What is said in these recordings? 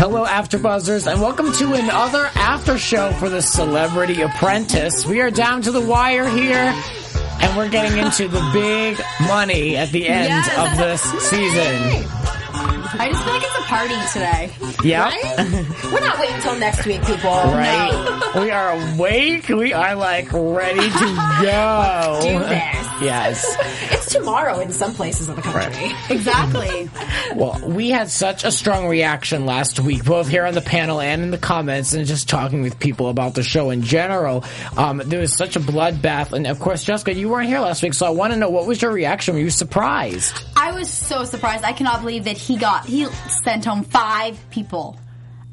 Hello, AfterBuzzers, and welcome to another after show for the Celebrity Apprentice. We are down to the wire here, and we're getting into the big money at the end Yes. of this season. I just feel like it's a party today. Yeah, Right? We're not waiting until next week, people. right. We are awake. We are like ready to go. Do this. Yes. It's tomorrow in some places of the country. Exactly. Well, we had such a strong reaction last week, both here on the panel and in the comments, and just talking with people about the show in general. Um, there was such a bloodbath, and of course, Jessica, you weren't here last week, so I want to know what was your reaction? Were you surprised? I was so surprised. I cannot believe that he got he sent home five people.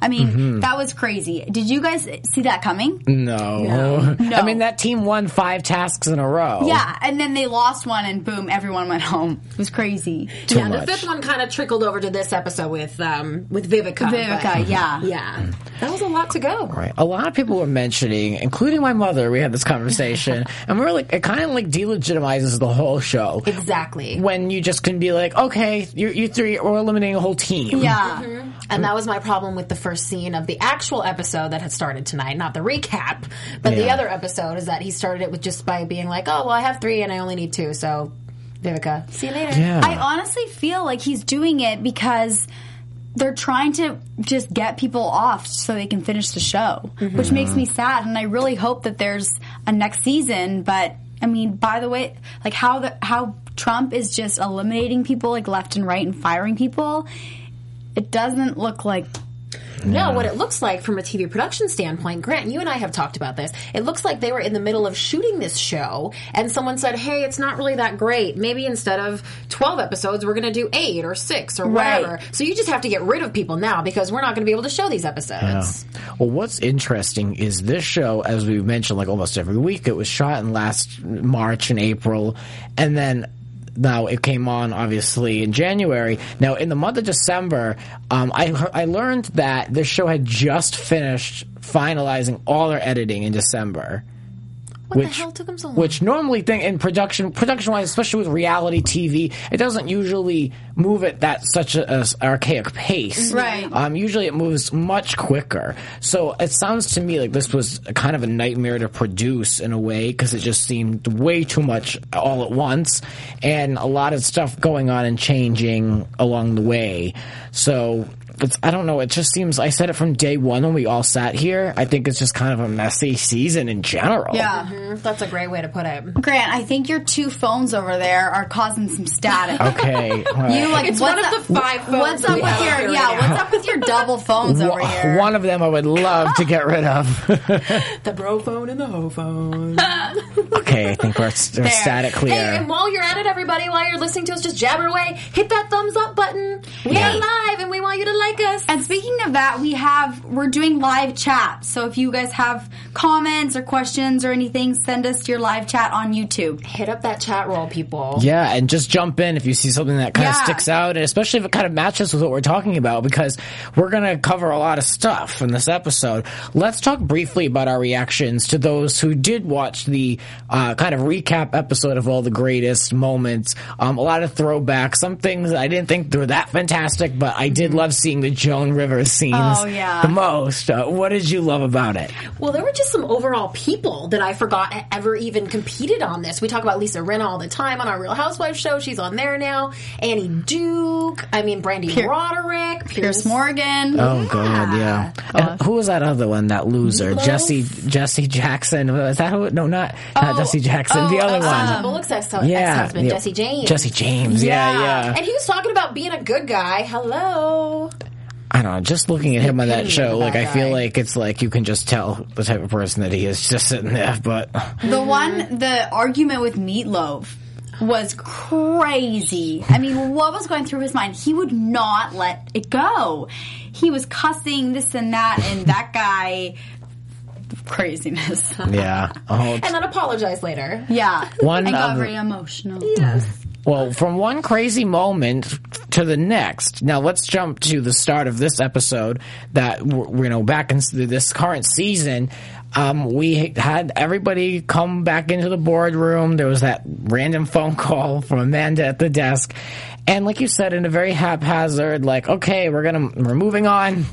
I mean, Mm-hmm. that was crazy. Did you guys see that coming? No. No. I mean, that team won five tasks in a row. Yeah, and then they lost one, and boom, everyone went home. It was crazy. Too yeah, much. the fifth one kind of trickled over to this episode with um with Vivica. Vivica, but- yeah. yeah, that was a lot to go. Right. A lot of people were mentioning, including my mother, we had this conversation, and we are like, it kind of like delegitimizes the whole show. Exactly. When you just can be like, okay, you, you three, we're eliminating a whole team. Yeah. And that was my problem with the first scene of the actual episode that had started tonight, not the recap. But the other episode is that he started it with just by being like, "Oh, well, I have three and I only need two, so Vivica, see you later." Yeah. I honestly feel like he's doing it because they're trying to just get people off so they can finish the show, mm-hmm. which makes me sad. And I really hope that there's a next season. But I mean, by the way, like how the how Trump is just eliminating people like left and right and firing people, it doesn't look like No, what it looks like from a TV production standpoint, Grant, you and I have talked about this. It looks like they were in the middle of shooting this show, and someone said, "Hey, it's not really that great. Maybe instead of twelve episodes, we're going to do eight or six or Right. whatever." So you just have to get rid of people now because we're not going to be able to show these episodes. Well, what's interesting is this show, as we've mentioned, like almost every week, it was shot in last March and April, and then now it came on obviously in January. Now in the month of December, um, I I learned that this show had just finished finalizing all their editing in December. What which, the hell took them so long? Which normally think in production, production wise, especially with reality TV, it doesn't usually move at that such a, a archaic pace. Right. Um, usually it moves much quicker. So it sounds to me like this was a kind of a nightmare to produce in a way because it just seemed way too much all at once and a lot of stuff going on and changing along the way. So it's, I don't know. It just seems, I said it from day one when we all sat here. I think it's just kind of a messy season in general. yeah. Mhm, That's a great way to put it. Grant, I think your two phones over there are causing some static. Okay. well, You like It's what's one of up, the five phones What's up we with have your here yeah? right now. What's up with your double phones over here? One of them I would love to get rid of. The bro phone and the ho phone. okay, I think we're, we're static clear. Hey, and while you're at it, everybody, while you're listening to us, just jabber away. Hit that thumbs up button. We Yeah. are live, and we want you to like us. And speaking of that, we have we're doing live chat. So if you guys have comments or questions or anything, send us your live chat on YouTube. Hit up that chat roll, people. Yeah, and just jump in if you see something that kind of Yeah. sticks out, and especially if it kind of matches with what we're talking about, because we're going to cover a lot of stuff in this episode. Let's talk briefly about our reactions to those who did watch the uh, kind of recap episode of all the greatest moments. Um, a lot of throwbacks, some things I didn't think were that fantastic, but I did love seeing the Joan Rivers scenes Oh, yeah. the most. Uh, what did you love about it? Well, there were just some overall people that I forgot ever even competed on this. We talk about Lisa Rinna all the time on our Real Housewives show. She's on there now. Annie Duke. I mean, Brande Roderick. Piers Morgan. Oh god, yeah. And who was that other one? That loser, Meatloaf? Jesse Jesse Jackson. Was that who? No, not not Oh, Jesse Jackson. the oh, other uh, one. Bullock's ex- Yeah, ex-husband, yeah. Jesse James. Jesse James. Yeah, yeah. And he was talking about being a good guy. Hello. I don't know. Just looking at him on that show, of like I feel guy. like it's like you can just tell the type of person that he is just sitting there. But The one, the argument with Meatloaf was crazy. I mean, what was going through his mind? He would not let it go. He was cussing this and that, and that guy, craziness. yeah, oh, and then apologize later. Yeah. One I got of- very emotional. Yes. Well, from one crazy moment to the next. Now let's jump to the start of this episode. That you know, back in this current season, um, we had everybody come back into the boardroom. There was that random phone call from Amanda at the desk, and like you said, in a very haphazard, like, okay, we're gonna we're moving on.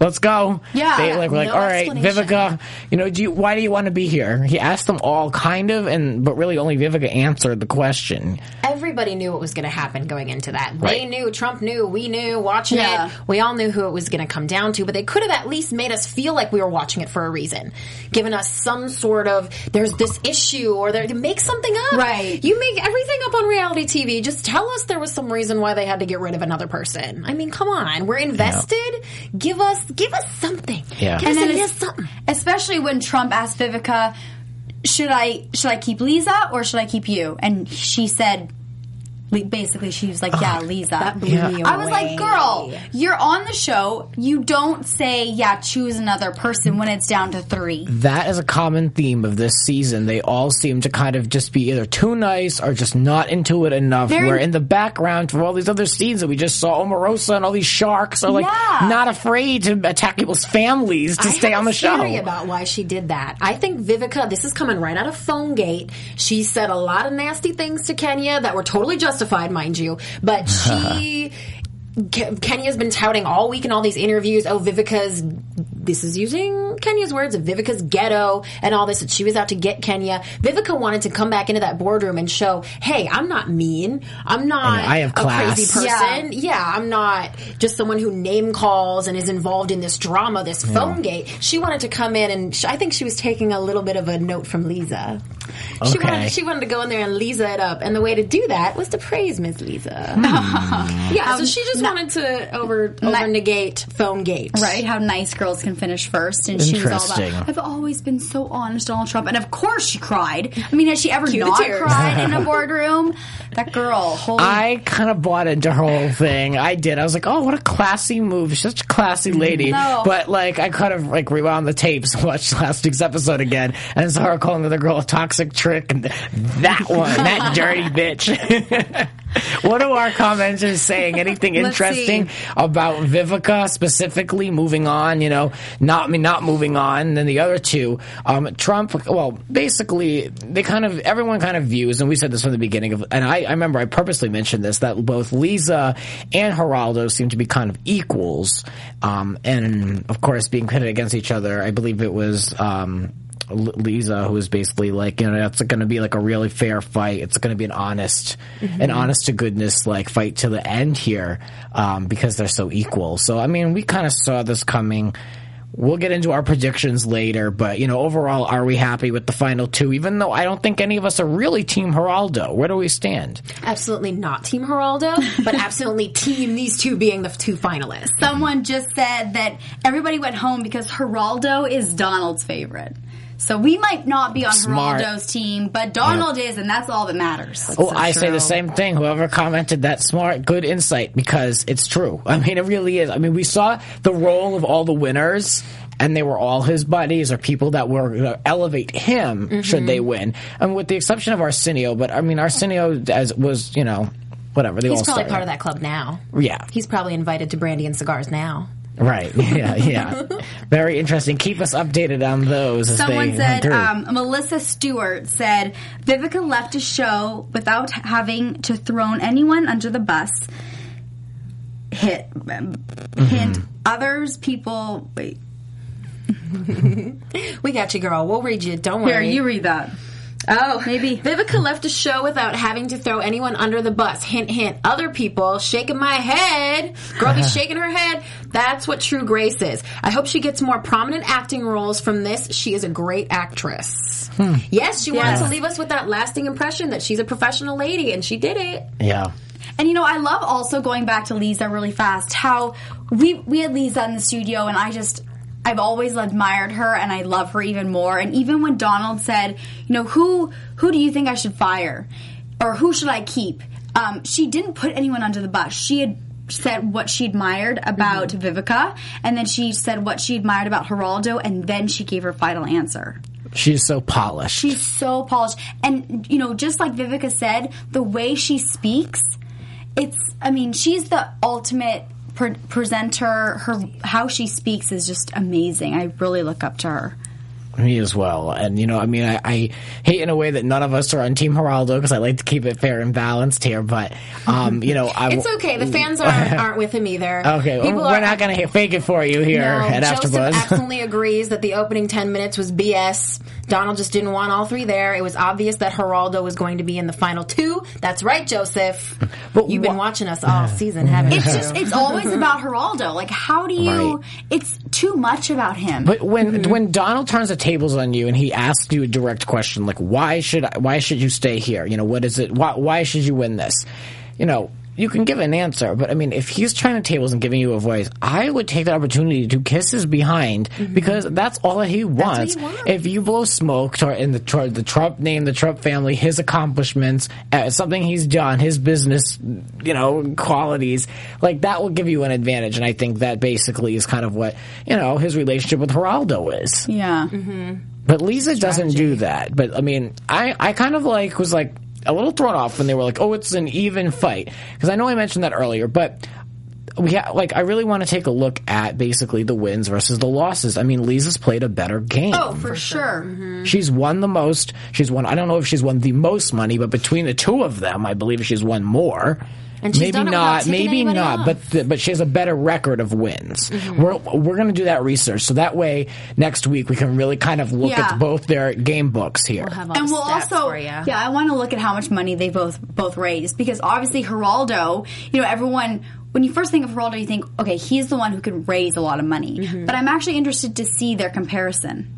Let's go. Yeah. they like, were like No all right, explanation. Vivica. You know, do you, why do you want to be here? He asked them all, kind of, and but really only Vivica answered the question. Everybody knew what was going to happen going into that. They knew, Trump knew, we knew, watching Yeah. it. We all knew who it was going to come down to, but they could have at least made us feel like we were watching it for a reason. Given us some sort of, there's this issue, or there, make something up. Right. You make everything up on reality TV. Just tell us there was some reason why they had to get rid of another person. I mean, come on. We're invested. Give us, give us something. Yeah. Give us And then a little something. especially when Trump asked Vivica, "Should I should I keep Lisa or should I keep you?" And she said, le- basically, she was like, "Yeah, Lisa." Yeah. me I was like, "Girl, you're on the show. You don't say, yeah, choose another person when it's down to three. that is a common theme of this season. They all seem to kind of just be either too nice or just not into it enough. Very- where in the background for all these other scenes that we just saw, Omarosa and all these sharks are like Yeah. not afraid to attack people's families to I stay on the show. about why she did that. I think Vivica, this is coming right out of PhoneGate. She said a lot of nasty things to Kenya that were totally justified, mind you. But she, Ke- Kenya's been touting all week in all these interviews. Oh, Vivica's. This is using Kenya's words of Vivica's ghetto and all this. That she was out to get Kenya. Vivica wanted to come back into that boardroom and show, hey, I'm not mean. I'm not I have a class." crazy person. Yeah. Yeah, I'm not just someone who name calls and is involved in this drama, this phone gate. She wanted to come in and sh- I think she was taking a little bit of a note from Lisa. She Okay. wanted she wanted to go in there and Lisa it up, and the way to do that was to praise Miss Lisa. Hmm. yeah, so she just wanted to over over negate phone gate. Right? How nice girls can finish first. And she was all Interesting. about, I've always been so honest, Donald Trump. And of course she cried. I mean, has she ever Cue not tears. cried in a boardroom? That girl, holy I kind of bought into her whole thing. I did. I was like, "Oh, what a classy move! She's such a classy mm, lady." No. But like, I kind of like rewound the tapes, watched last week's episode again, and saw her calling the girl a toxic trick, and that one, that dirty bitch. what are our commenters saying? Anything interesting about Vivica specifically? Moving on, you know, not me, not moving on. And then the other two, um, Trump. Well, basically, they kind of everyone kind of views, and we said this from the beginning of, and I, I remember I purposely mentioned this that both Lisa and Geraldo seem to be kind of equals, um, and of course being pitted against each other. I believe it was. Um, Lisa, who was basically like, you know, it's going to be like a really fair fight. It's going to be an honest, an honest to goodness like fight to the end here, um, because they're so equal. So, I mean, we kind of saw this coming. We'll get into our predictions later, but you know, overall, are we happy with the final two? Even though I don't think any of us are really Team Geraldo. Where do we stand? Absolutely not Team Geraldo, but absolutely Team these two being the two finalists. Someone just said that everybody went home because Geraldo is Donald's favorite. So we might not be on Smart. Geraldo's team, but Donald is, and that's all that matters. Oh, I say the same thing. Whoever commented that smart, good insight because it's true. I mean, it really is. I mean, we saw the role of all the winners. And they were all his buddies or people that were going to elevate him should they win. And with the exception of Arsenio, but I mean, Arsenio as was, you know, whatever. They He's all probably part of that club now. Yeah. He's probably invited to Brandy and Cigars now. Right. Yeah. Yeah. Very interesting. Keep us updated on those. As Someone they said, um, Melissa Stewart said, Vivica left a show without having to throw anyone under the bus. Hit, um, hint, others, people, wait, We got you, girl. We'll read you. Don't worry. here, worry. you read that. Oh, Maybe. Vivica left a show without having to throw anyone under the bus. Hint, hint. Other people shaking my head. Girl be shaking her head. That's what true grace is. I hope she gets more prominent acting roles from this. She is a great actress. Hmm. Yes, she wanted to leave us with that lasting impression that she's a professional lady, and she did it. yeah. And you know, I love also going back to Lisa really fast. How we we had Lisa in the studio, and I just I've always admired her, and I love her even more. And even when Donald said, you know, who who do you think I should fire, or who should I keep? Um, she didn't put anyone under the bus. She had said what she admired about Vivica, and then she said what she admired about Geraldo, and then she gave her final answer. She's so polished. She's so polished. And, you know, just like Vivica said, the way she speaks, it's, I mean, she's the ultimate pre- presenter. Her, how she speaks is just amazing. I really look up to her. Me as well. And, you know, I mean, I, I hate in a way that none of us are on Team Geraldo because I like to keep it fair and balanced here. But, um, you know, I, It's okay. The fans aren't, aren't with him either. Okay, well, People we're are- not going to fake it for you here No, at Joseph AfterBuzz. absolutely agrees that the opening 10 minutes was BS. Donald just didn't want all three there. It was obvious that Geraldo was going to be in the final two. That's right, Joseph. But You've been watching us all season, haven't you? It's just, it's always about Geraldo. Like, how do you, Right. it's too much about him. But when Mm-hmm. when Donald turns the tables on you and he asks you a direct question like why should I, why should you stay here? You know what is it? Why why should you win this? You know you can give an answer, but I mean if he's trying the tables and giving you a voice, I would take the opportunity to kiss his behind because that's all that he wants. Mm-hmm. he wants. If you blow smoke toward in the toward the Trump name, the Trump family, his accomplishments, uh, something he's done, his business, you know, qualities, like that will give you an advantage. And I think that basically is kind of what you know his relationship with Geraldo is. yeah. But Lisa doesn't do that. But I mean, I, I kind of like was like a little thrown off when they were like, "Oh, it's an even fight," because I know I mentioned that earlier, but. We ha- like. I really want to take a look at basically the wins versus the losses. I mean, Lisa's played a better game. Oh, for, sure. Mm-hmm. She's won the most. She's won. I don't know if she's won the most money, but between the two of them, I believe she's won more. And she's maybe done it not. Maybe not. off. But th- but she has a better record of wins. Mm-hmm. We're we're going to do that research so that way next week we can really kind of look Yeah. at both their game books here. We'll have all and the we'll stats also for you. yeah i want to look at how much money they both both raised because obviously geraldo you know everyone when you first think of geraldo you think okay he's the one who could raise a lot of money Mm-hmm. but i'm actually interested to see their comparison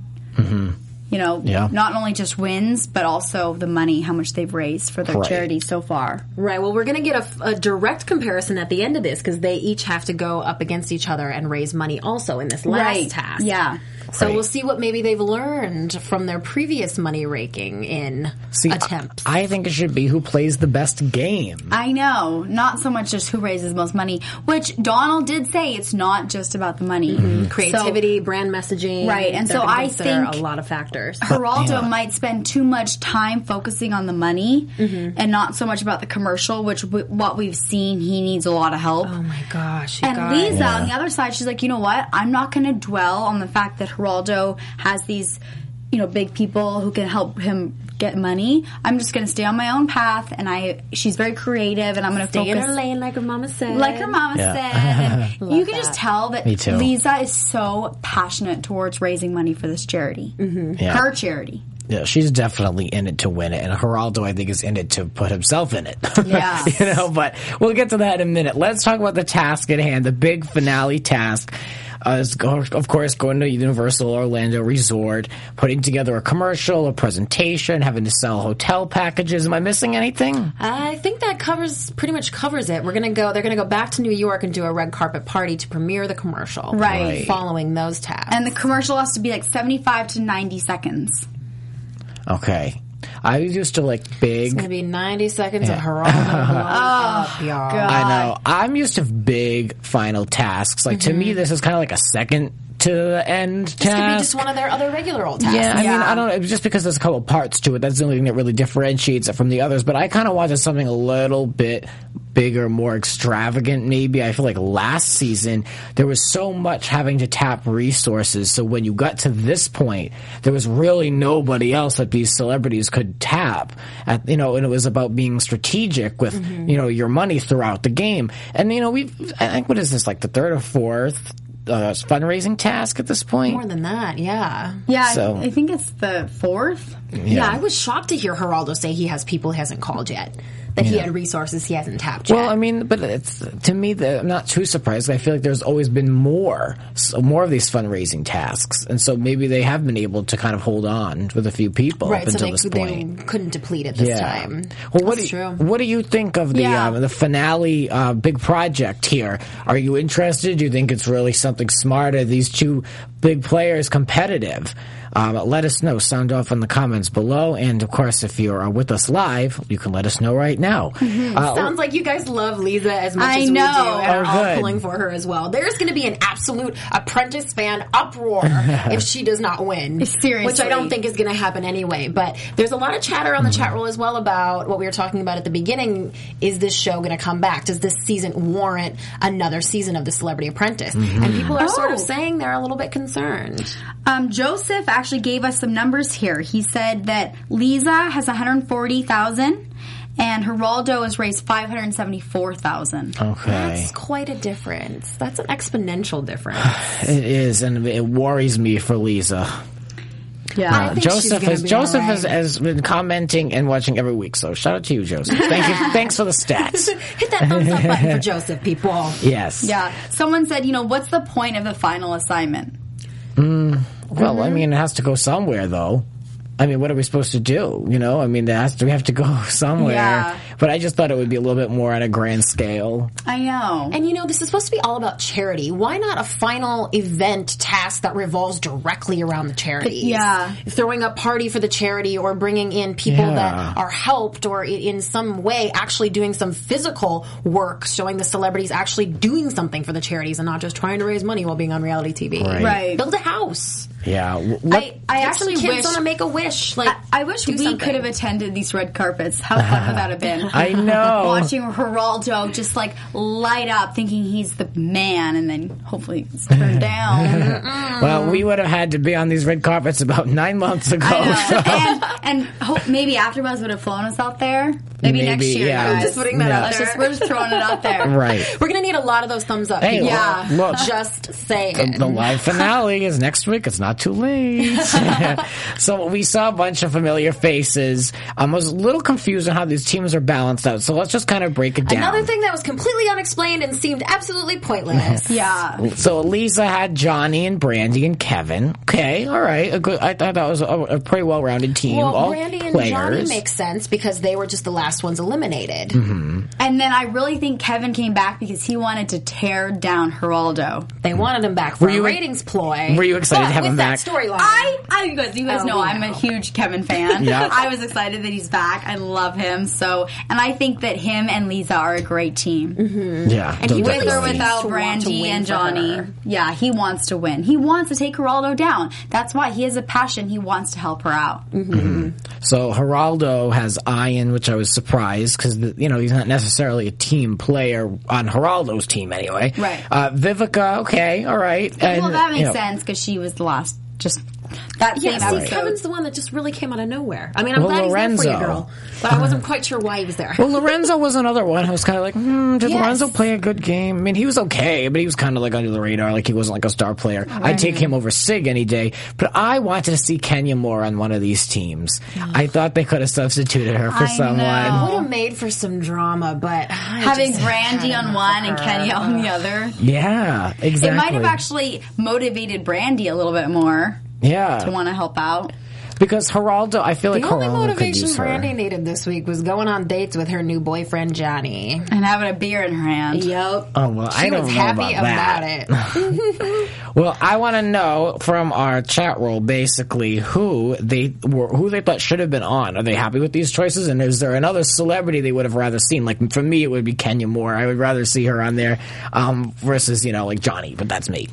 you know Yeah. not only just wins but also the money how much they've raised for their Right. charity so far Right. Well, we're going to get a, a direct comparison at the end of this because they each have to go up against each other and raise money also in this last Right. task. Yeah. So Right. we'll see what maybe they've learned from their previous money raking in See, I- attempts. I think it should be who plays the best game. I know, not so much just who raises most money, which Donald did say it's not just about the money. Mm-hmm. So- Creativity, brand messaging. Right, and so gonna I consider think- a lot of factors. Geraldo Yeah. might spend too much time focusing on the money and not so much about the commercial, which w- what we've seen, he needs a lot of help. Oh my gosh. you and guys. Lisa, on the other side, she's like, you know what? I'm not going to dwell on the fact that Geraldo has these, you know, big people who can help him get money. I'm just going to stay on my own path, and I. She's very creative, and I'm going to Stay in her lane, like her mama said. Like her mama Yeah. said, you can that. just tell that Lisa is so passionate towards raising money for this charity, mm-hmm. Yeah. her charity. Yeah, she's definitely in it to win it, and Geraldo, I think, is in it to put himself in it. Yeah. you know. But we'll get to that in a minute. Let's talk about the task at hand, the big finale task. Uh, is of course, going to Universal Orlando Resort, putting together a commercial, a presentation, having to sell hotel packages. Am I missing anything? I think that covers pretty much covers it. We're gonna go. They're gonna go back to New York and do a red carpet party to premiere the commercial. Right. Right. Following those tasks. And the commercial has to be like 75 to 90 seconds. Okay. I was used to like big. It's gonna be 90 seconds of Geraldo blowing up, oh, y'all. I know. I'm used to big final tasks. Like to me, mm-hmm. this is kind of like a second to the end This could be just one of their other regular old tasks. Yeah, I mean, I don't know. Just because there's a couple parts to it, that's the only thing that really differentiates it from the others. But I kind of wanted something a little bit bigger, more extravagant. Maybe I feel like last season there was so much having to tap resources. So when you got to this point, there was really nobody else that these celebrities could tap. At you know, and it was about being strategic with mm-hmm. you know your money throughout the game. And you know, we I think what is this like the third or fourth uh, fundraising task at this point? More than that, yeah. Yeah, So- I think it's the fourth. Yeah, I was shocked to hear Geraldo say he has people he hasn't called yet. That he had resources he hasn't tapped yet. Well, I mean, but it's to me, the, I'm not too surprised. I feel like there's always been more, so more of these fundraising tasks, and so maybe they have been able to kind of hold on with a few people right, up so until they, this they point. couldn't deplete it this yeah. time. Well, what That's do you, true. what do you think of the Yeah. um, the finale uh, big project here? Are you interested? Do you think it's really something smart? Are these two big players competitive? Um, let us know. Sound off in the comments below, and of course, if you're with us live, you can let us know right now. Uh, Sounds like you guys love Lisa as much I as we do, know. and are Oh, all pulling for her as well. There's going to be an absolute Apprentice fan uproar if she does not win. Seriously. which I don't think is going to happen anyway. But there's a lot of chatter on the Mm-hmm. chat roll as well about what we were talking about at the beginning. Is this show going to come back? Does this season warrant another season of the Celebrity Apprentice? Mm-hmm. And people are sort of Oh. saying they're a little bit concerned. Um, Joseph actually gave us some numbers here. He said that Lisa has 140,000 and Geraldo has raised 574,000. okay. That's quite a difference. That's an exponential difference. It is, and it worries me for Lisa. Yeah. I uh, think Joseph gonna has be Joseph all has, has been commenting and watching every week. So shout out to you, Joseph. Thank you. Thanks for the stats. Hit that thumbs up button for Joseph, people. Yes. Yeah. Someone said, you know, what's the point of the final assignment? Hmm. Well, I mm-hmm. mean, it has to go somewhere, though. I mean, what are we supposed to do? You know, I mean, there has to, we have to go somewhere. Yeah. But I just thought it would be a little bit more on a grand scale. I know. And you know, this is supposed to be all about charity. Why not a final event task that revolves directly around the charity? Yeah. Throwing a party for the charity or bringing in people Yeah. that are helped or in some way actually doing some physical work, showing the celebrities actually doing something for the charities and not just trying to raise money while being on reality TV. Right. Right. Build a house. Yeah. w- What, I, I actually some kids wish on a make a wish. Like I, I wish we something. could have attended these red carpets. How fun would that have been? I know. Watching Geraldo just like light up, thinking he's the man, and then hopefully it's turned down. well, we would have had to be on these red carpets about nine months ago. I know. and and hope maybe AfterBuzz would have flown us out there. Maybe, next year, yeah. guys. Just putting that Yeah. out there. just we're just throwing it out there. right. We're gonna need a lot of those thumbs up. Hey. Yeah. well, look. Just saying. The live finale is next week. It's not too late. so we saw a bunch of familiar faces. I was a little confused on how these teams are balanced out. So let's just kind of break it down. Another thing that was completely unexplained and seemed absolutely pointless. Yeah. So Lisa had Johnny and Brande and Kevin. Okay, all right. A good, I thought that was a, a pretty well-rounded team. Well, all Brande and players. Johnny make sense because they were just the last ones eliminated. Mm-hmm. And then I really think Kevin came back because he wanted to tear down Geraldo. They wanted him back for Were you- ratings ploy. were you excited But to have him that back? storyline? I, I, you guys, you guys Oh, know I'm know. a huge Kevin fan. Yeah. I was excited that he's back. I love him so, and I think that him and Lisa are a great team. Mm-hmm. Yeah, And he those really With or definitely. seems without to Brande and Johnny, yeah, he wants to win. He wants to take Geraldo down. That's why he has a passion. He wants to help her out. Mm-hmm. Mm-hmm. So Geraldo has Ian, which I was surprised because you know he's not necessarily a team player on Geraldo's team anyway. Right. Uh, Vivica, okay, all right. And, well, that makes you know, sense because she was the last. Just that Yeah, same see, episode. Kevin's the one that just really came out of nowhere. I mean, I'm Well, glad he's there for Lorenzo. you, girl, but I wasn't quite sure why he was there. Well, Lorenzo was another one. I was kind of like, hmm, did Yes. Lorenzo play a good game? I mean, he was okay, but he was kind of like under the radar, like he wasn't like a star player. I'd take him over Sig any day, but I wanted to see Kenya more on one of these teams. I thought they could have substituted her for I someone. know. Would have made for some drama, but I Having just Brande on one and. Kenya on the other. Yeah, exactly. It might have actually motivated Brande a little bit more yeah, to want to help out. Because Geraldo, I feel like The only Geraldo could motivation use her. Brande needed this week was going on dates with her new boyfriend Johnny. And having a beer in her hand. Yep. Oh well, She I don't was know happy about, that. it. Well, I want to know from our chat roll basically who they were, who they thought should have been on. Are they happy with these choices? And is there another celebrity they would have rather seen? Like for me, it would be Kenya Moore. I would rather see her on there um, versus you know like Johnny, but that's me.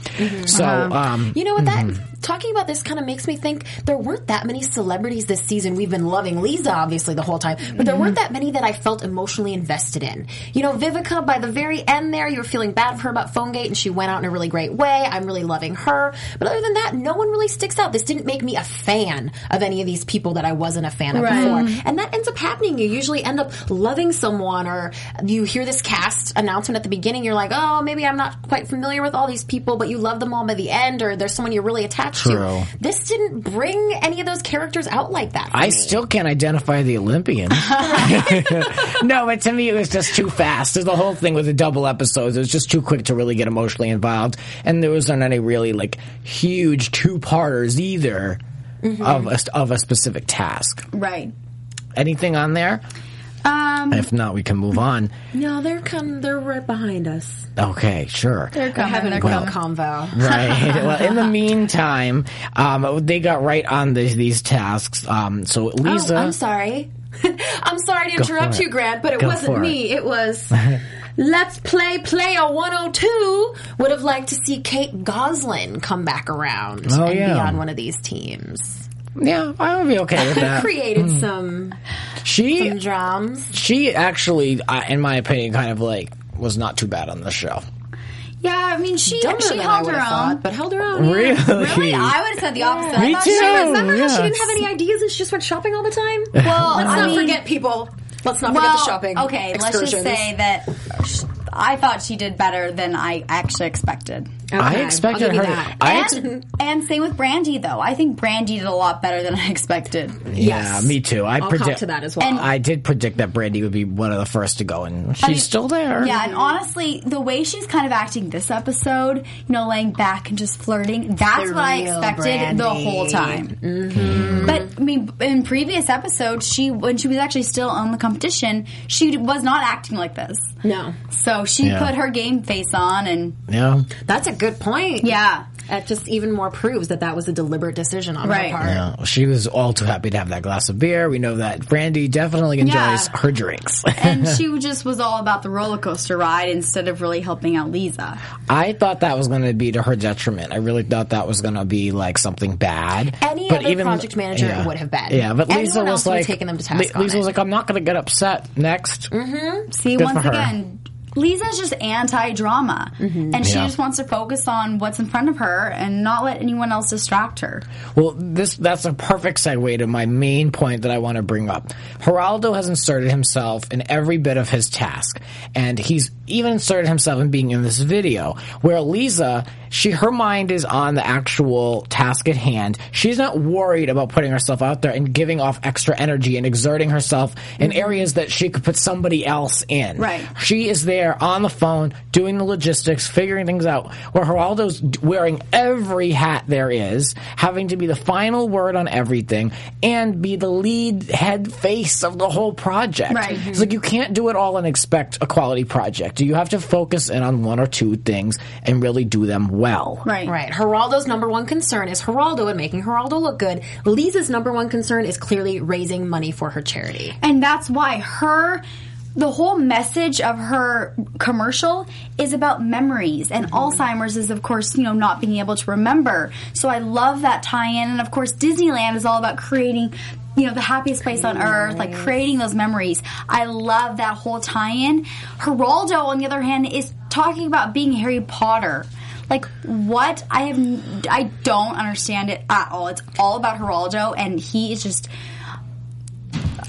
So um, You know what? That talking about this kind of makes me think there weren't that many celebrities this season. We've been loving Lisa obviously the whole time, but there weren't that many that I felt emotionally invested in. You know, Vivica by the very end there, you were feeling bad for her about PhoneGate, and she went out in a really great way. I'm really loving her, but other than that, no one really sticks out. This didn't make me a fan of any of these people that I wasn't a fan of Right. before, mm-hmm. and that ends up happening. You usually end up loving someone, or you hear this cast announcement at the beginning. You're like, oh, maybe I'm not quite familiar with all these people, but you love them all by the end, or there's someone you're really attached True. to. This didn't bring any of those characters out like that. for I me. still can't identify the Olympian. no, but to me it was just too fast. There's the whole thing with the double episodes. It was just too quick to really get emotionally involved, and there wasn't any really like huge two parters either mm-hmm. of a, of a specific task. Right. Anything on there? Um, If not, we can move on. No, they're come. They're right behind us. Okay, sure. they're They're coming. having a good convo. Right. well, in the meantime, um, they got right on the, these tasks. Um, so Lisa, Oh, I'm sorry. I'm sorry to interrupt you. Grant, but it Go wasn't for it. me. It was Let's Play Player 102 would have liked to see Kate Gosselin come back around Oh, and yeah. be on one of these teams. Yeah, I would be okay with that. Created some she some drums. she actually, uh, in my opinion, kind of like was not too bad on the show. Yeah, I mean, she Dumber she than I held would her have own. thought, but held her own. yeah. Really? Really, I would have said the opposite. I Me thought too. She was, Remember how she yes. didn't have any ideas and she just went shopping all the time? well, Let's I not mean, forget people. Let's not well, forget the shopping. Okay, let's just excursions. say that sh- I thought she did better than I actually expected. I Okay, expected I'll give you her. that. I ex- And, and same with Brande, though. I think Brande did a lot better than I expected. yeah, Yes. me too. I I'll predict cop to that as well. And- I did predict that Brande would be one of the first to go, and she's mean, still there. Yeah, and honestly, the way she's kind of acting this episode, you know, laying back and just flirting, that's The what I real expected the whole time. But I mean, in previous episodes, she when she was actually still on the competition, she was not acting like this. no, So she Yeah. put her game face on, and yeah. that's a good point. yeah, That just even more proves that that was a deliberate decision on Right. her part. Yeah, she was all too happy to have that glass of beer. We know that Brande definitely enjoys Yeah. her drinks. and she just was all about the roller coaster ride instead of really helping out Lisa. I thought that was going to be to her detriment. I really thought that was going to be like something bad. Any other project manager would have been. Yeah, but Anyone Lisa else was would like, taken them to Li- task on Lisa it. was like, I'm not going to get upset. Next, mm-hmm. See, Good once again, Lisa's just anti-drama, mm-hmm. and she Yeah. just wants to focus on what's in front of her and not let anyone else distract her. Well, this that's a perfect segue to my main point that I want to bring up. Geraldo has inserted himself in every bit of his task, and he's even inserted himself in being in this video. Where Lisa, she her mind is on the actual task at hand. She's not worried about putting herself out there and giving off extra energy and exerting herself in mm-hmm. areas that she could put somebody else in. Right. She is there on the phone doing the logistics, figuring things out. Where Geraldo's wearing every hat there is, having to be the final word on everything, and be the lead head face of the whole project. Right. It's like you can't do it all and expect a quality project. You have to focus in on one or two things and really do them well. Right. Right. Geraldo's number one concern is Geraldo and making Geraldo look good. Lisa's number one concern is clearly raising money for her charity. And that's why her the whole message of her commercial is about memories and mm-hmm. Alzheimer's is of course, you know, not being able to remember. So I love that tie-in and of course Disneyland is all about creating you know, the happiest place on earth, like creating those memories. I love that whole tie-in. Geraldo, on the other hand, is talking about being Harry Potter. Like what? I have, I don't understand it at all. It's all about Geraldo, and he is just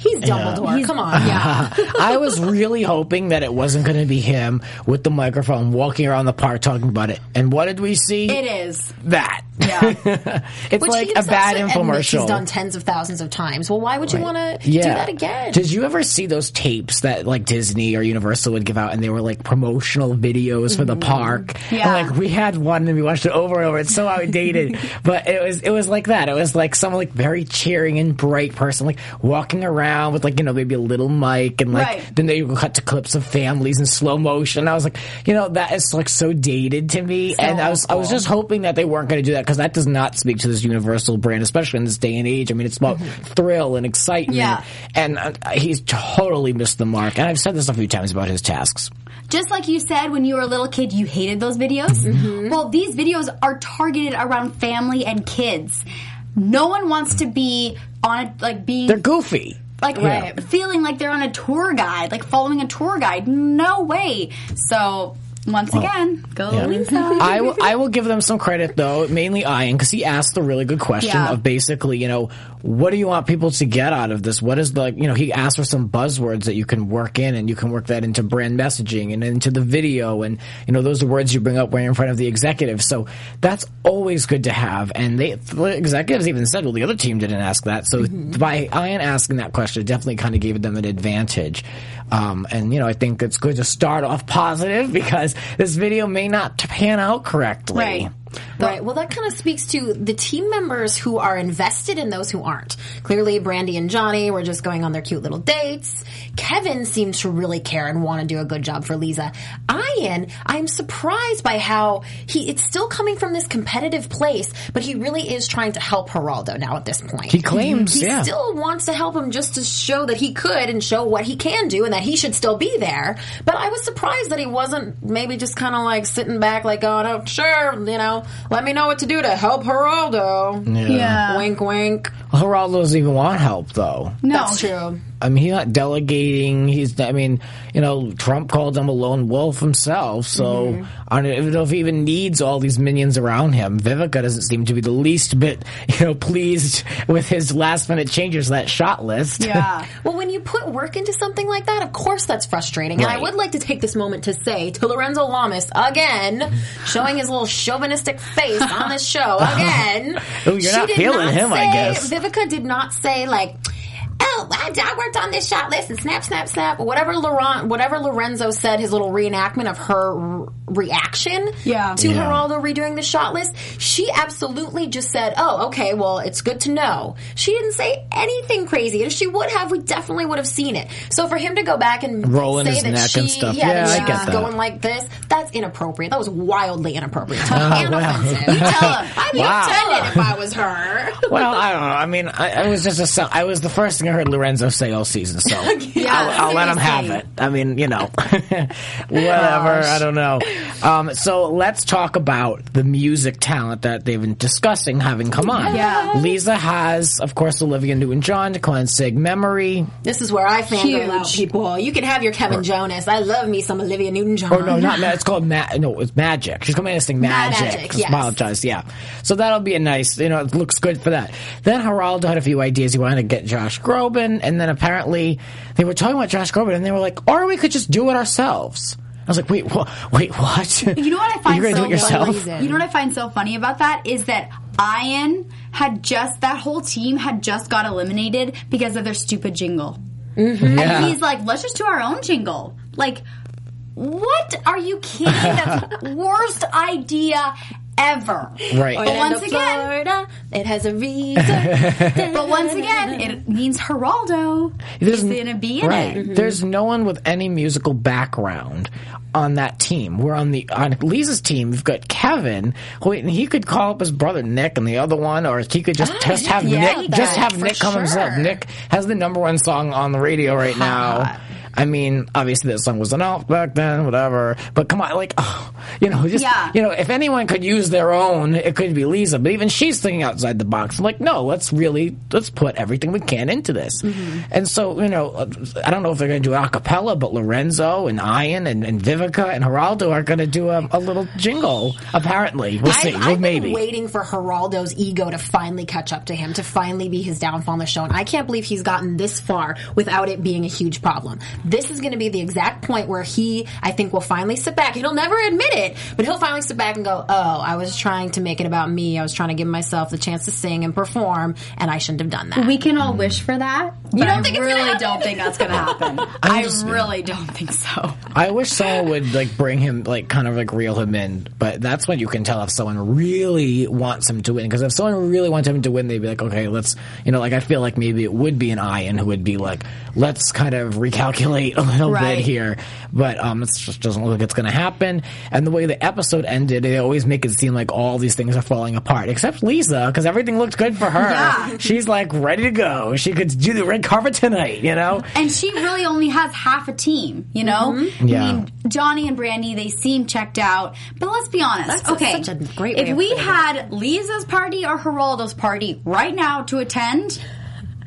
He's Dumbledore. Come on. Yeah. I was really hoping that it wasn't going to be him with the microphone walking around the park talking about it. And what did we see? It is. that. Yeah. it's Which like he a bad infomercial. He's done tens of thousands of times. Well, why would you want to do that again? Did you ever see those tapes that like Disney or Universal would give out and they were like promotional videos for the mm-hmm. park? Yeah. And like we had one and we watched it over and over. It's so outdated. but it was it was like that. It was like some like very cheering and bright person like walking around with like, you know, maybe a little mic and like Right. then they would cut to clips of families in slow motion. I was like, you know, that is like so dated to me. and I was I was just hoping that they weren't going to do that because that does not speak to this Universal brand, especially in this day and age. I mean, it's about mm-hmm. thrill and excitement. Yeah. And uh, he's totally missed the mark. And I've said this a few times about his tasks. Just like you said when you were a little kid, you hated those videos. Mm-hmm. Mm-hmm. Well, these videos are targeted around family and kids. No one wants to be on a, like being They're goofy. Like Yeah. feeling like they're on a tour guide, like following a tour guide. No way. So Once oh. again, go Lisa. I will. I will give them some credit though, mainly Ian, because he asked the really good question Yeah. of basically, you know, what do you want people to get out of this? What is the, you know, he asked for some buzzwords that you can work in, and you can work that into brand messaging and into the video, and you know, those are words you bring up when you're in front of the executives. So that's always good to have. And they, the executives even said, well, the other team didn't ask that. So mm-hmm. by Ian asking that question, it definitely kind of gave them an advantage. Um, and you know, I think it's good to start off positive because this video may not pan out correctly. Right. Right. Well, that kind of speaks to the team members who are invested and those who aren't. Clearly, Brande and Johnny were just going on their cute little dates. Kevin seems to really care and want to do a good job for Lisa. Ian, I'm surprised by how he, it's still coming from this competitive place, but he really is trying to help Geraldo now at this point. He claims, he yeah. still wants to help him just to show that he could and show what he can do and that he should still be there. But I was surprised that he wasn't maybe just kind of like sitting back, like going, "Oh, sure, you know, let me know what to do to help Geraldo." Yeah. Wink, wink. Geraldo doesn't even want help though. No. That's true. I mean, he's not delegating. He's, I mean, you know, Trump called him a lone wolf himself. So mm-hmm. I don't even know if he even needs all these minions around him. Vivica doesn't seem to be the least bit, you know, pleased with his last minute changes to that shot list. Yeah. Well, when you put work into something like that, of course that's frustrating. And I would like to take this moment to say to Lorenzo Lamas again, showing his little chauvinistic face on this show again. Ooh, you're not did feeling him, I guess. Vivica did not say like. Oh, I, I worked on this shot list and snap, snap, snap. Whatever Laurent, whatever Lorenzo said, his little reenactment of her r- reaction Yeah. to Yeah. Geraldo redoing the shot list, she absolutely just said, "Oh, okay, well, it's good to know." She didn't say anything crazy. If she would have, we definitely would have seen it. So for him to go back and Rolling say his that neck she, and stuff. yeah, Yeah, that she was that. going like this, that's inappropriate. That was wildly inappropriate Oh, and offensive. You tell him. I'd be Wow. offended if I was her. Well, I don't know. I mean, I, I was just a, so- I was the first thing I heard Lorenzo say all season, so I'll, I'll let him have it. I mean, you know, whatever. I don't know. Um, so let's talk about the music talent that they've been discussing having come on. Yeah. Lisa has, of course, Olivia Newton-John to cleanse Sig memory. This is where I fangirl out people. You can have your Kevin Jonas. I love me some Olivia Newton-John. Or no, not Ma- it's called Ma- no, it's Magic. She's coming in to sing Magic. Magic, yes. Apologize, yeah. So that'll be a nice, you know, it looks good for that. Then Geraldo had a few ideas. He wanted to get Josh Groban, and then apparently they were talking about Josh Groban, and they were like, or we could just do it ourselves. I was like, wait, wha- wait, what? You know what I find so do it yourself? reason. You know what I find so funny about that is that Ian had just that whole team had just got eliminated because of their stupid jingle. Mm-hmm. Yeah. And he's like, let's just do our own jingle. Like, what are you kidding? That's the worst idea ever. Right. But once again, Florida, it has a reason. but once again, it means Geraldo There's is going to be in right. it. Mm-hmm. There's no one with any musical background on that team. We're on the on Lisa's team. We've got Kevin. Who he could call up his brother Nick and the other one, or he could just ah, just have yeah, Nick just have Nick come himself. Nick has the number one song on the radio right now. I mean, obviously that song wasn't out back then, whatever. But come on, like, oh, you know, just Yeah. you know, if anyone could use their own, it could be Lisa. But even she's thinking outside the box. I'm like, no, let's really let's put everything we can into this. Mm-hmm. And so, you know, I don't know if they're going to do a cappella, but Lorenzo and Ian and, and Vivica and Geraldo are going to do a, a little jingle. Apparently, we'll see. I've maybe. waiting for Geraldo's ego to finally catch up to him, to finally be his downfall on the show. And I can't believe he's gotten this far without it being a huge problem. This is going to be the exact point where he, I think, will finally sit back. He'll never admit it, but he'll finally sit back and go, "Oh, I was trying to make it about me. I was trying to give myself the chance to sing and perform, and I shouldn't have done that." We can all wish for that. You don't think I gonna really happen? don't think that's going to happen. I really don't think so. I wish someone would like bring him, like kind of like reel him in. But that's when you can tell if someone really wants him to win. Because if someone really wants him to win, they'd be like, okay, let's, you know, like I feel like maybe it would be an Ian who would be like, let's kind of recalculate a little Right. bit here. But um, it just doesn't look like it's going to happen. And the way the episode ended, they always make it seem like all these things are falling apart, except Lisa, because everything looked good for her. Yeah. She's like ready to go. She could do the red carpet tonight, you know. And she really only has half a team, you know? Yeah. I mean, Johnny and Brande, they seem checked out. But let's be honest. That's okay. such a great way if of we putting it. had Lisa's party or Geraldo's party right now to attend,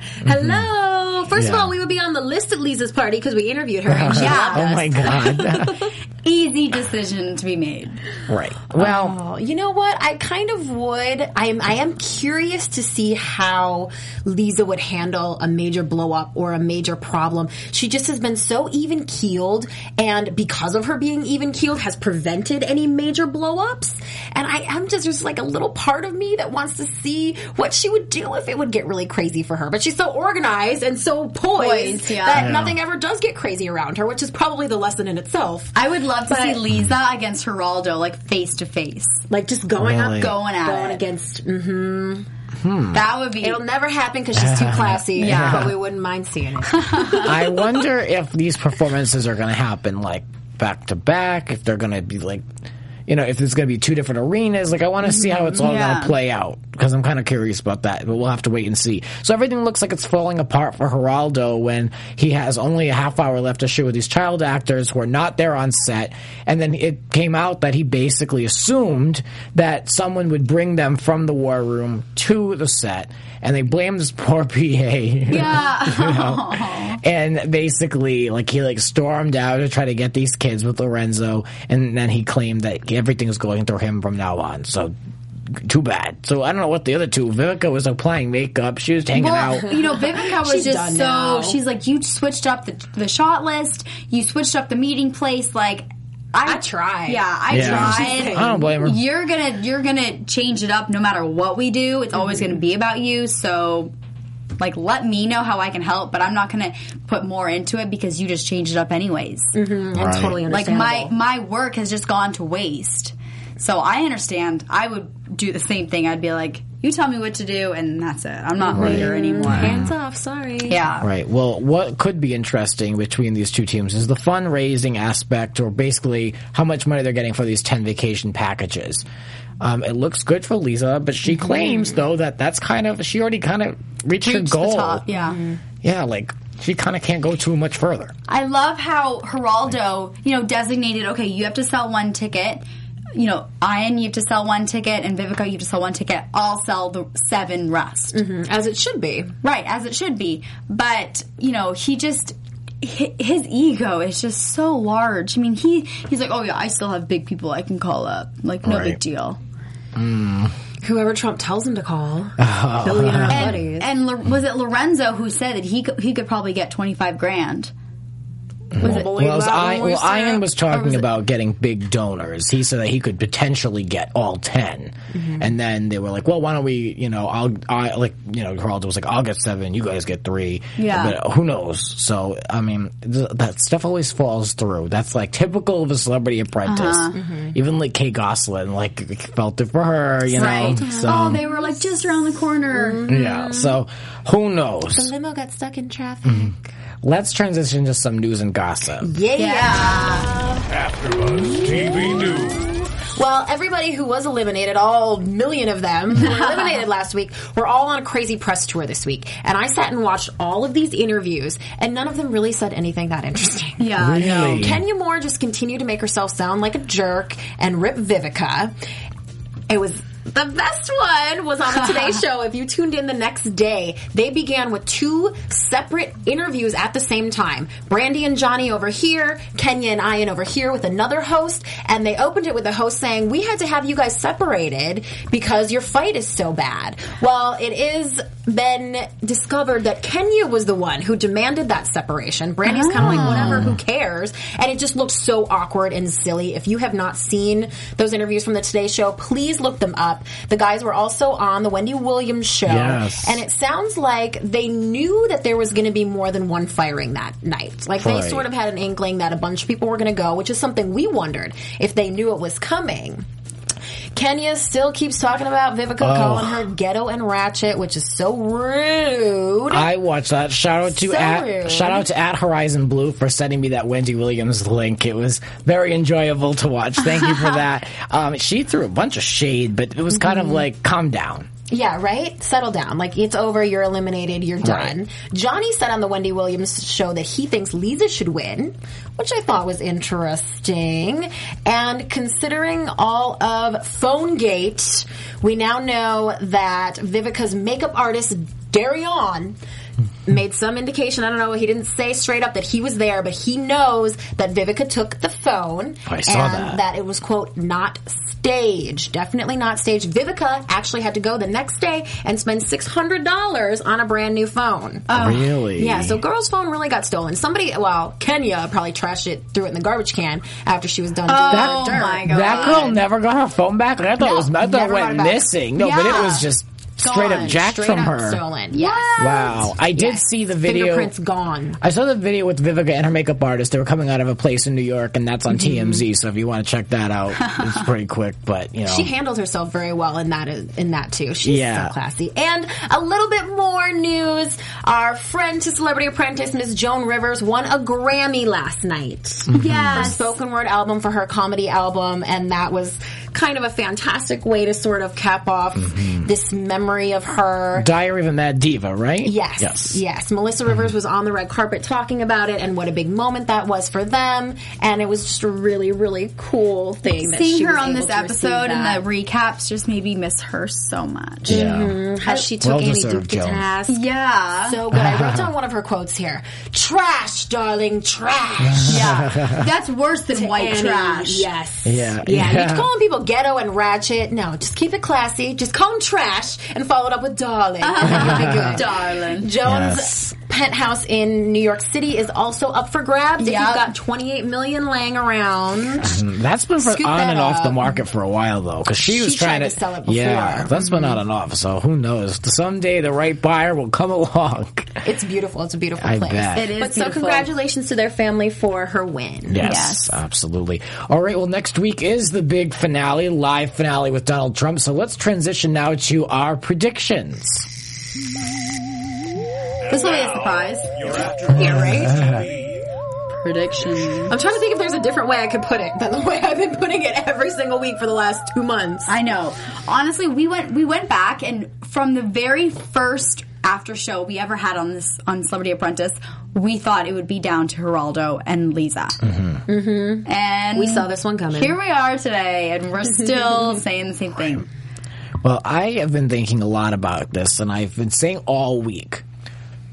Mm-hmm. Hello. First of all, we would be on the list at Lisa's party because we interviewed her. And she Yeah. Oh my god. easy decision to be made. Right. Well, Oh, you know what? I kind of would. I am. I am curious to see how Lisa would handle a major blow up or a major problem. She just has been so even keeled, and because of her being even keeled, has prevented any major blow ups. And I am just there's like a little part of me that wants to see what she would do if it would get really crazy for her. But she's so organized and so poised, Poised, yeah. that Yeah. nothing ever does get crazy around her, which is probably the lesson in itself. I would love to But- see Lisa against Geraldo, like face to face. Like just going Really? up, Going at going it. against. mm, That would be. It'll never happen because she's too classy. Yeah. but we wouldn't mind seeing it. I wonder if these performances are going to happen like back to back, if they're going to be like, you know, if there's going to be two different arenas. Like, I want to see how it's all going to play out because I'm kind of curious about that, but we'll have to wait and see. So everything looks like it's falling apart for Geraldo when he has only a half hour left to shoot with these child actors who are not there on set. And then it came out that he basically assumed that someone would bring them from the war room to the set. And they blamed this poor PA. yeah. and basically like he like stormed out to try to get these kids with Lorenzo and then he claimed that everything was going through him from now on so too bad so I don't know what the other two Vivica was applying makeup she was hanging Well, out you know, Vivica was just so. now. She's like, you switched up the, the shot list. You switched up the meeting place. Like, I, I tried. Yeah, I Yeah. tried. I don't blame her. You're gonna you're gonna change it up no matter what we do. It's always Mm-hmm. gonna be about you. So. Like, let me know how I can help, but I'm not gonna put more into it because you just changed it up anyways. And totally understand. Like my my work has just gone to waste. So I understand. I would do the same thing. I'd be like, you tell me what to do, and that's it. I'm not leader anymore. hands off. Sorry. Yeah. Right. Well, what could be interesting between these two teams is the fundraising aspect, or basically how much money they're getting for these 10 vacation packages. Um, it looks good for Lisa, but she claims, though, that that's kind of, she already kind of reached, her Reach the goal. top. Yeah. Yeah, like, she kind of can't go too much further. I love how Geraldo, you know, designated, okay, you have to sell one ticket. You know, Ian, you have to sell one ticket, and Vivica, you have to sell one ticket. I'll sell the seven rest. Mm-hmm. As it should be. Right, as it should be. But, you know, he just. His ego is just so large. I mean, he he's like, oh yeah, I still have big people I can call up. Like, no big Right. deal. Mm. Whoever Trump tells him to call. Billionaire buddies. And was it Lorenzo who said that he could, he could probably get twenty five grand? Was? Well, was I, well, Ian was talking was about getting big donors. He said that he could potentially get all 10 mm-hmm. and then they were like, "Well, why don't we? You know, I'll, I like, you know, Geraldo was like, I'll get seven, you guys get three. Yeah. but who knows? So, I mean, th- that stuff always falls through. That's like typical of a celebrity apprentice. Uh-huh. Mm-hmm. Even like Kate Gosselin, like felt it for her, you know. Right. So, oh, they were like just around the corner. yeah. So, who knows? The limo got stuck in traffic. Mm-hmm. Let's transition to some news and gossip. Yeah. Yeah. AfterBuzz TV News. Well, everybody who was eliminated, all million of them who were eliminated last week, were all on a crazy press tour this week. And I sat and watched all of these interviews, and none of them really said anything that interesting. Yeah. Really? Kenya Moore just continued to make herself sound like a jerk and rip Vivica. It was the best one was on the Today Show. If you tuned in the next day, they began with two separate interviews at the same time. Brande and Johnny over here, Kenya and Ian over here with another host, and they opened it with the host saying, "We had to have you guys separated because your fight is so bad." Well, it is been discovered that Kenya was the one who demanded that separation. Brande's kind of like, ah. "Whatever, who cares?" And it just looked so awkward and silly. If you have not seen those interviews from the Today Show, please look them up. The guys were also on the Wendy Williams show, Yes. and it sounds like they knew that there was going to be more than one firing that night. Like they sort of had an inkling that a bunch of people were going to go, which is something we wondered if they knew it was coming. Kenya still keeps talking about Vivica calling her ghetto and ratchet, which is so rude. I watched that. Shout out to So at rude. shout out to at Horizon Blue for sending me that Wendy Williams link. It was very enjoyable to watch. Thank you for that. Um, she threw a bunch of shade, but it was kind Mm-hmm. of like calm down. Yeah, right? Settle down. Like, it's over, you're eliminated, you're done. Right. Johnny said on the Wendy Williams show that he thinks Lisa should win, which I thought was interesting. And considering all of PhoneGate, we now know that Vivica's makeup artist, Darion, made some indication. I don't know. He didn't say straight up that he was there, but he knows that Vivica took the phone I saw and that. it was quote not staged. Definitely not staged. Vivica actually had to go the next day and spend six hundred dollars on a brand new phone. Oh. really? Yeah, so girl's phone really got stolen. Somebody, well, Kenya probably trashed it, threw it in the garbage can after she was done Oh her dirt. my god. That girl never got her phone back. I thought No, it was. I thought it never got went it back. missing. No, but it was just straight up Gone. jacked Straight from up her. Stolen. Yes. Wow, I did Yes. see the video. Fingerprints gone. I saw the video with Vivica and her makeup artist. They were coming out of a place in New York, and that's on Mm-hmm. TMZ. So if you want to check that out, it's pretty quick. But you know, She handled herself very well in that in that too. She's Yeah. so classy. And a little bit more news: our friend to Celebrity Apprentice, Miss Joan Rivers, won a Grammy last night Mm-hmm. for Yes. spoken word album for her comedy album, and that was kind of a fantastic way to sort of cap off Mm-hmm. this memory of her. Diary of a Mad Diva, right? Yes. Yes. Yes. Melissa Rivers was on the red carpet talking about it and what a big moment that was for them. And it was just a really, really cool thing. that Seeing she her was on able this episode and the recaps just made me miss her so much. Yeah. how she took Well Annie Duke to task. Yeah. So good. I wrote down one of her quotes here. Trash, darling, trash. yeah. That's worse than white Annie, trash. Yes. Yeah. Yeah. Yeah. You calling people ghetto and ratchet? No, just keep it classy. Just call them trash and follow it up with darling. It'll be good. Darling. Joan's Yes. penthouse in New York City is also up for grabs. If you've got 28 million laying around, That's been for, on that and off the market for a while though, because she, She was trying tried to sell it before. Yeah, that's been on mm-hmm. and off. So who knows? Someday the right buyer will come along. it's beautiful. It's a beautiful I place. bet. It is But so congratulations to their family for her win. Yes, Yes. absolutely. All right, well, next week is the big finale, live finale with Donald Trump. So let's transition now to our predictions. This will be a surprise. Yeah, right? Prediction. I'm trying to think if there's a different way I could put it than the way I've been putting it every single week for the last two months. I know. Honestly, we went we went back and from the very first after show we ever had on this on Celebrity Apprentice, we thought it would be down to Geraldo and Lisa. Mm-hmm. And We saw this one coming. Here we are today, and we're still saying the same thing. Well, I have been thinking a lot about this, and I've been saying all week.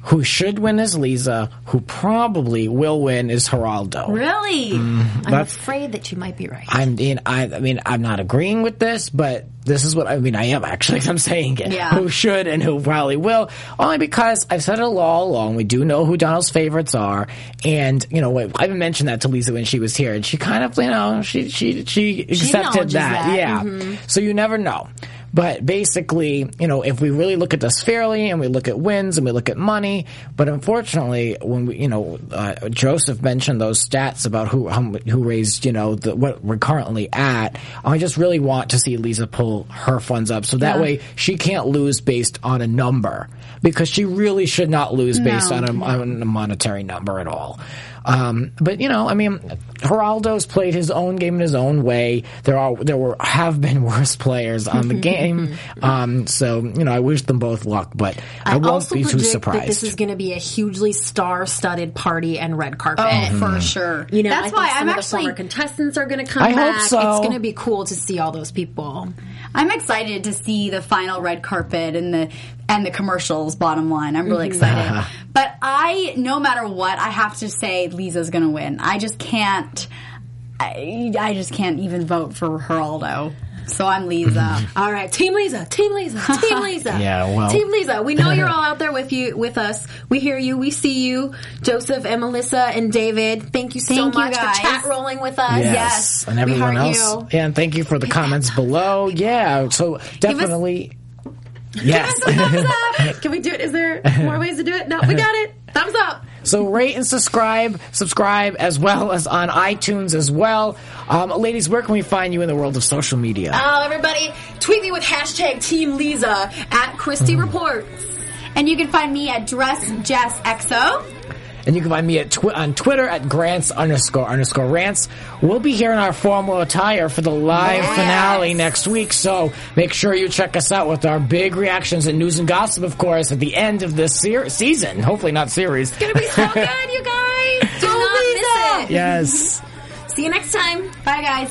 Who should win is Lisa. Who probably will win is Geraldo. Really? Mm-hmm. I'm afraid that you might be right. I'm in, I, I mean, I'm not agreeing with this, but this is what I mean. I am actually. I'm saying it. Yeah. Who should and who probably will, only because I've said it all along. We do know who Donald's favorites are, and you know, I even mentioned that to Lisa when she was here, and she kind of, you know, she she she accepted acknowledges that. that. Yeah. Mm-hmm. So you never know. But basically, you know, if we really look at this fairly and we look at wins and we look at money, but unfortunately, when we, you know, uh, Joseph mentioned those stats about who who raised, you know, the, what we're currently at. I just really want to see Lisa pull her funds up, so that way she can't lose based on a number because she really should not lose based No. on a, on a monetary number at all. Um, but you know, I mean, Geraldo's played his own game in his own way. There are there were have been worse players on the game, um, so you know, I wish them both luck, but I, won't be too surprised. that this is going to be a hugely star-studded party and red carpet. Oh, for sure. You know, that's I think why some I'm of actually former contestants are going to come I hope back. so. It's going to be cool to see all those people. I'm excited to see the final red carpet and the and the commercials. Bottom line, I'm Mm-hmm. really excited. but I, no matter what, I have to say Lisa's going to win. I just can't. I, I just can't even vote for Geraldo. So I'm Lisa. All right, Team Lisa, Team Lisa, Team Lisa. Yeah, well- Team Lisa. We know you're all out there with you, with us. We hear you, we see you, Joseph and Melissa and David. Thank you so Thank you, much guys. for chat rolling with us. yes. and everyone else. you. Yeah, and thank you for the comments below. Yeah, so definitely. Yes. Thumbs up. Can we do it? Is there more ways to do it? No, we got it. Thumbs up. So rate and subscribe, subscribe as well as on iTunes as well. Um, ladies, where can we find you in the world of social media? Oh, everybody, tweet me with hashtag Team Lisa at Christy Reports. and you can find me at Dress Jess XO. And you can find me at twi- on Twitter at grants underscore underscore rants. We'll be here in our formal attire for the live Yes. finale next week. So make sure you check us out with our big reactions and news and gossip, of course, at the end of this ser- season. Hopefully not series. It's gonna be so good, you guys. Do not miss it. Yes. See you next time. Bye, guys.